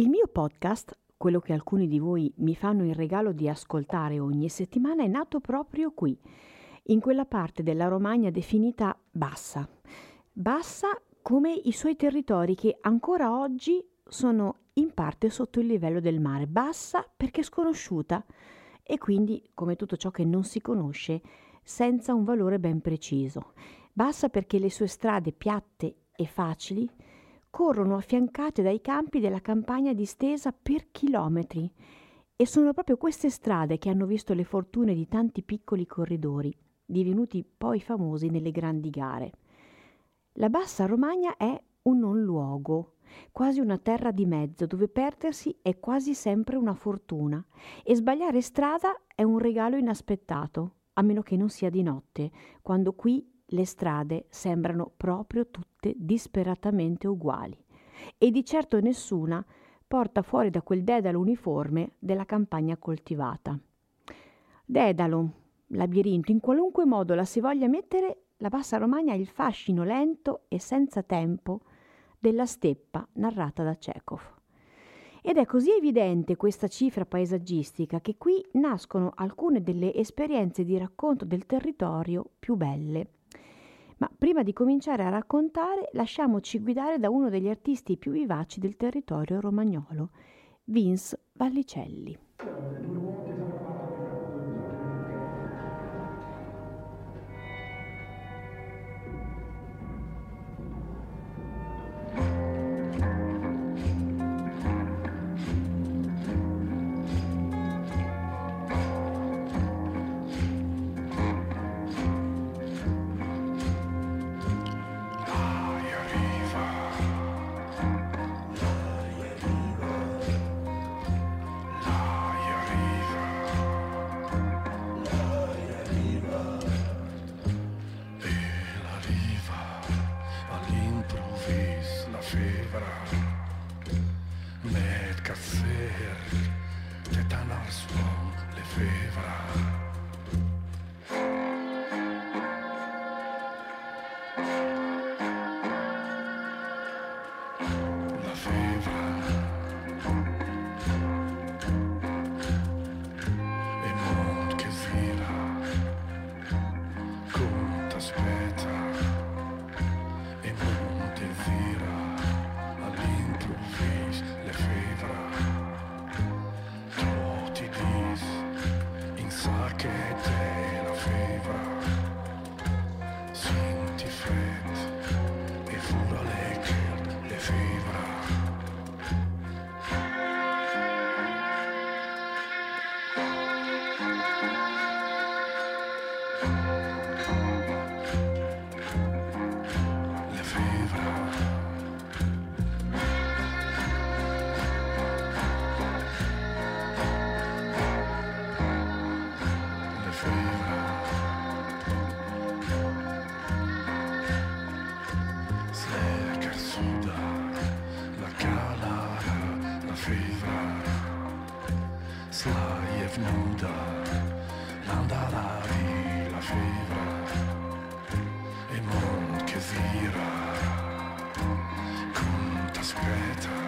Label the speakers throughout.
Speaker 1: Il mio podcast, quello che alcuni di voi mi fanno il regalo di ascoltare ogni settimana, è nato proprio qui, in quella parte della Romagna definita bassa. Bassa come i suoi territori che ancora oggi sono in parte sotto il livello del mare. Bassa perché sconosciuta e quindi, come tutto ciò che non si conosce, senza un valore ben preciso. Bassa perché le sue strade piatte e facili corrono affiancate dai campi della campagna distesa per chilometri e sono proprio queste strade che hanno visto le fortune di tanti piccoli corridori, divenuti poi famosi nelle grandi gare. La Bassa Romagna è un non luogo, quasi una terra di mezzo dove perdersi è quasi sempre una fortuna e sbagliare strada è un regalo inaspettato, a meno che non sia di notte, quando qui le strade sembrano proprio tutte disperatamente uguali e di certo nessuna porta fuori da quel dedalo uniforme della campagna coltivata. Dedalo, labirinto, in qualunque modo la si voglia mettere, la Bassa Romagna ha il fascino lento e senza tempo della steppa narrata da Chekhov. Ed è così evidente questa cifra paesaggistica che qui nascono alcune delle esperienze di racconto del territorio più belle ma prima di cominciare a raccontare, lasciamoci guidare da uno degli artisti più vivaci del territorio romagnolo, Vince Vallicelli. desira con tus.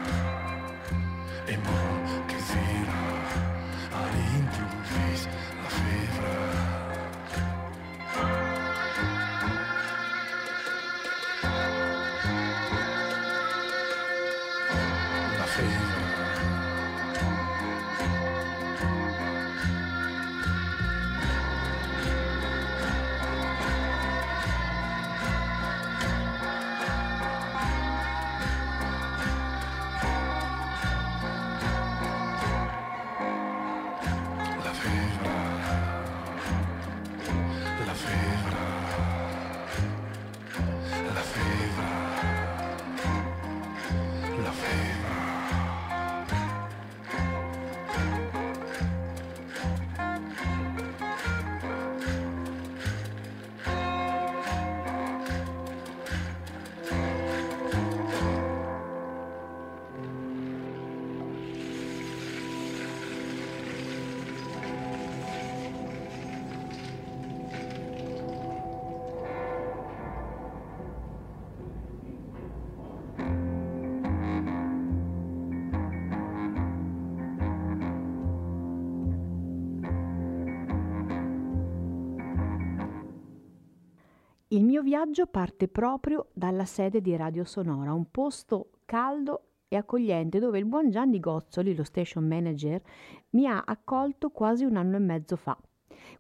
Speaker 1: Il mio viaggio parte proprio dalla sede di Radio Sonora, un posto caldo e accogliente dove il buon Gianni Gozzoli, lo station manager, mi ha accolto quasi un anno e mezzo fa.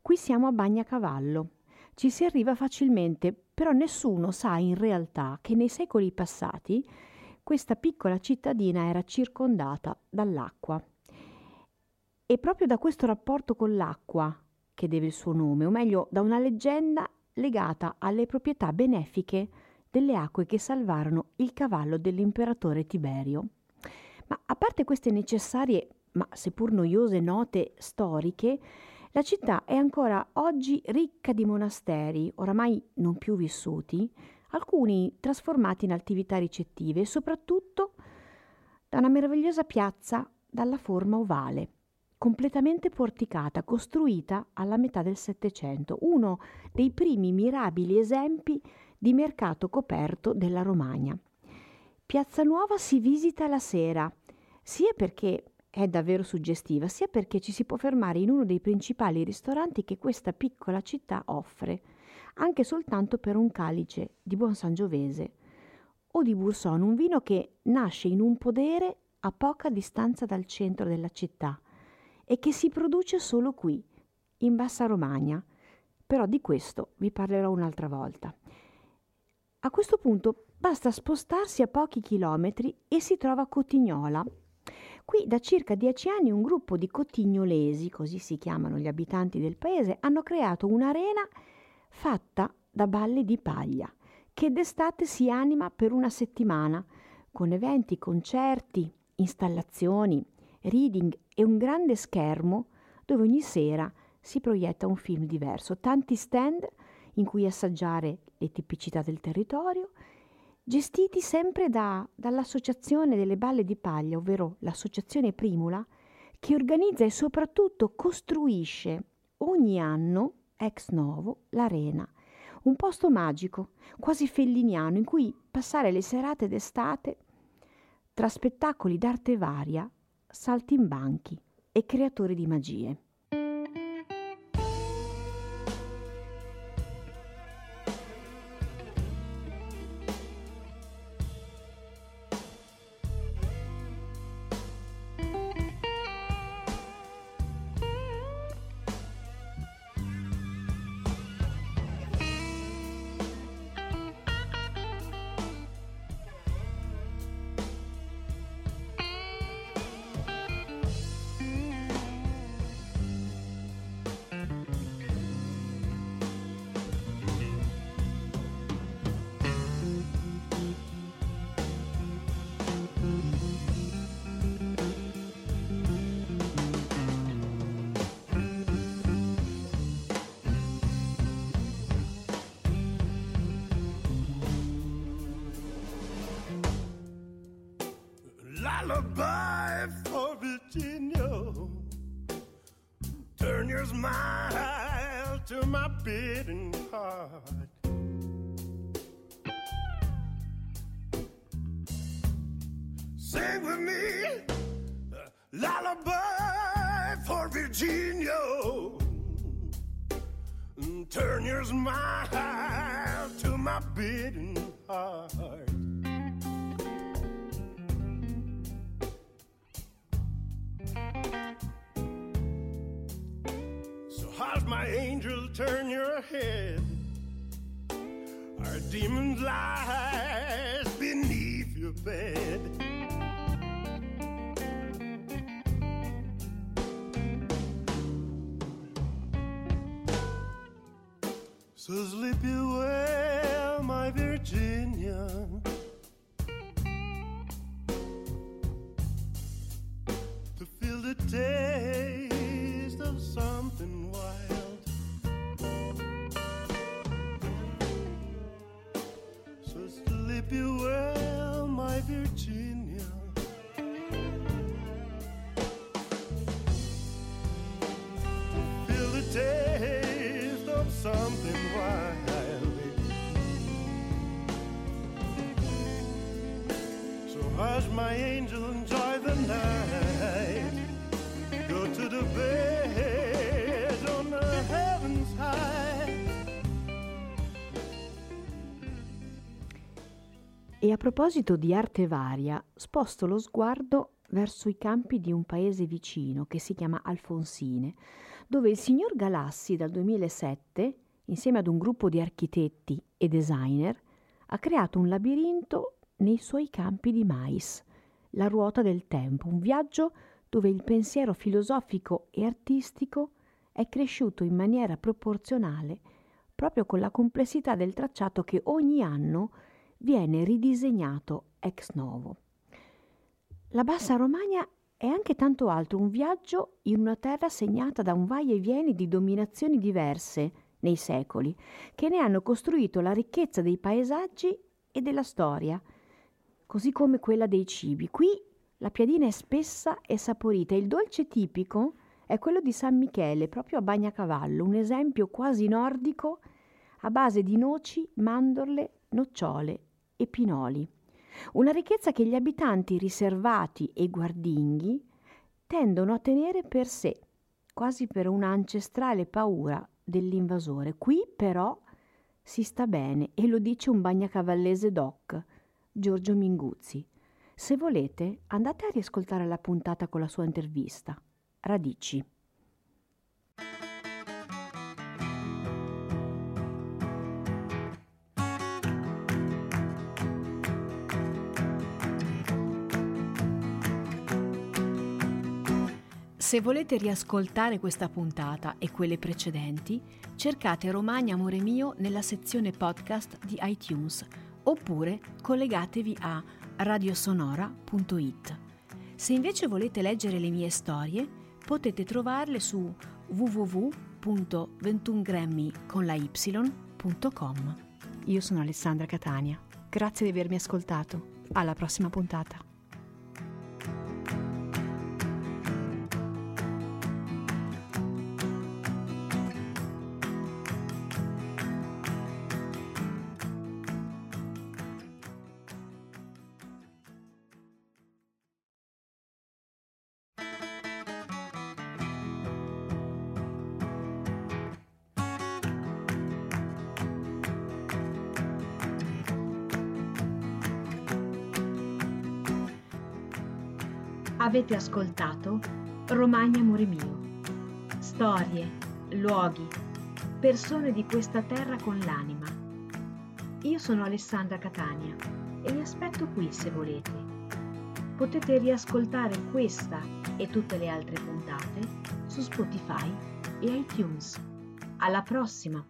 Speaker 1: Qui siamo a Bagnacavallo. Ci si arriva facilmente, però nessuno sa in realtà che nei secoli passati questa piccola cittadina era circondata dall'acqua. E proprio da questo rapporto con l'acqua che deve il suo nome, o meglio da una leggenda legata alle proprietà benefiche delle acque che salvarono il cavallo dell'imperatore Tiberio. Ma a parte queste necessarie, ma seppur noiose note storiche, la città è ancora oggi ricca di monasteri, oramai non più vissuti, alcuni trasformati in attività ricettive e soprattutto da una meravigliosa piazza dalla forma ovale, completamente porticata, costruita alla metà del Settecento, uno dei primi mirabili esempi di mercato coperto della Romagna. Piazza Nuova si visita la sera, sia perché è davvero suggestiva, sia perché ci si può fermare in uno dei principali ristoranti che questa piccola città offre anche soltanto per un calice di buon sangiovese o di Bourson, un vino che nasce in un podere a poca distanza dal centro della città e che si produce solo qui, in Bassa Romagna. Però di questo vi parlerò un'altra volta. A questo punto basta spostarsi a pochi chilometri e si trova Cotignola. Qui da circa dieci anni un gruppo di cotignolesi, così si chiamano gli abitanti del paese, hanno creato un'arena fatta da balle di paglia, che d'estate si anima per una settimana, con eventi, concerti, installazioni, reading e un grande schermo dove ogni sera si proietta un film diverso, tanti stand in cui assaggiare le tipicità del territorio, gestiti sempre da, dall'Associazione delle Balle di Paglia, ovvero l'Associazione Primula, che organizza e soprattutto costruisce ogni anno ex novo l'Arena, un posto magico, quasi felliniano, in cui passare le serate d'estate tra spettacoli d'arte varia, saltimbanchi e creatori di magie.
Speaker 2: Lullaby for Virginia. Turn your smile to my beating heart. Sing with me, uh, lullaby for Virginia. Turn your smile to my beating heart. My angel, turn your head. Our demons lies beneath your bed. So sleep you well, my Virginia. Virginia. Feel the taste of something wild. So hush, my angel, enjoy the night. Go to the bed
Speaker 1: E a proposito di arte varia, sposto lo sguardo verso i campi di un paese vicino che si chiama Alfonsine, dove il signor Galassi dal 2007, insieme ad un gruppo di architetti e designer, ha creato un labirinto nei suoi campi di mais, la ruota del tempo, un viaggio dove il pensiero filosofico e artistico è cresciuto in maniera proporzionale proprio con la complessità del tracciato che ogni anno viene ridisegnato ex novo. La Bassa Romagna è anche tanto altro, un viaggio in una terra segnata da un vai e vieni di dominazioni diverse nei secoli, che ne hanno costruito la ricchezza dei paesaggi e della storia, così come quella dei cibi. Qui la piadina è spessa e saporita, il dolce tipico è quello di San Michele, proprio a Bagnacavallo, un esempio quasi nordico a base di noci, mandorle, nocciole e pinoli. Una ricchezza che gli abitanti riservati e guardinghi tendono a tenere per sé, quasi per un'ancestrale paura dell'invasore. Qui però si sta bene e lo dice un bagnacavallese doc, Giorgio Minguzzi. Se volete, andate a riascoltare la puntata con la sua intervista. Radici. Se volete riascoltare questa puntata e quelle precedenti, cercate Romagna Amore Mio nella sezione podcast di iTunes oppure collegatevi a radiosonora.it. Se invece volete leggere le mie storie, potete trovarle su www.21grammy.com. Io sono Alessandra Catania. Grazie di avermi ascoltato. Alla prossima puntata. Avete ascoltato Romagna Amore Mio. Storie, luoghi, persone di questa terra con l'anima. Io sono Alessandra Catania e vi aspetto qui se volete. Potete riascoltare questa e tutte le altre puntate su Spotify e iTunes. Alla prossima!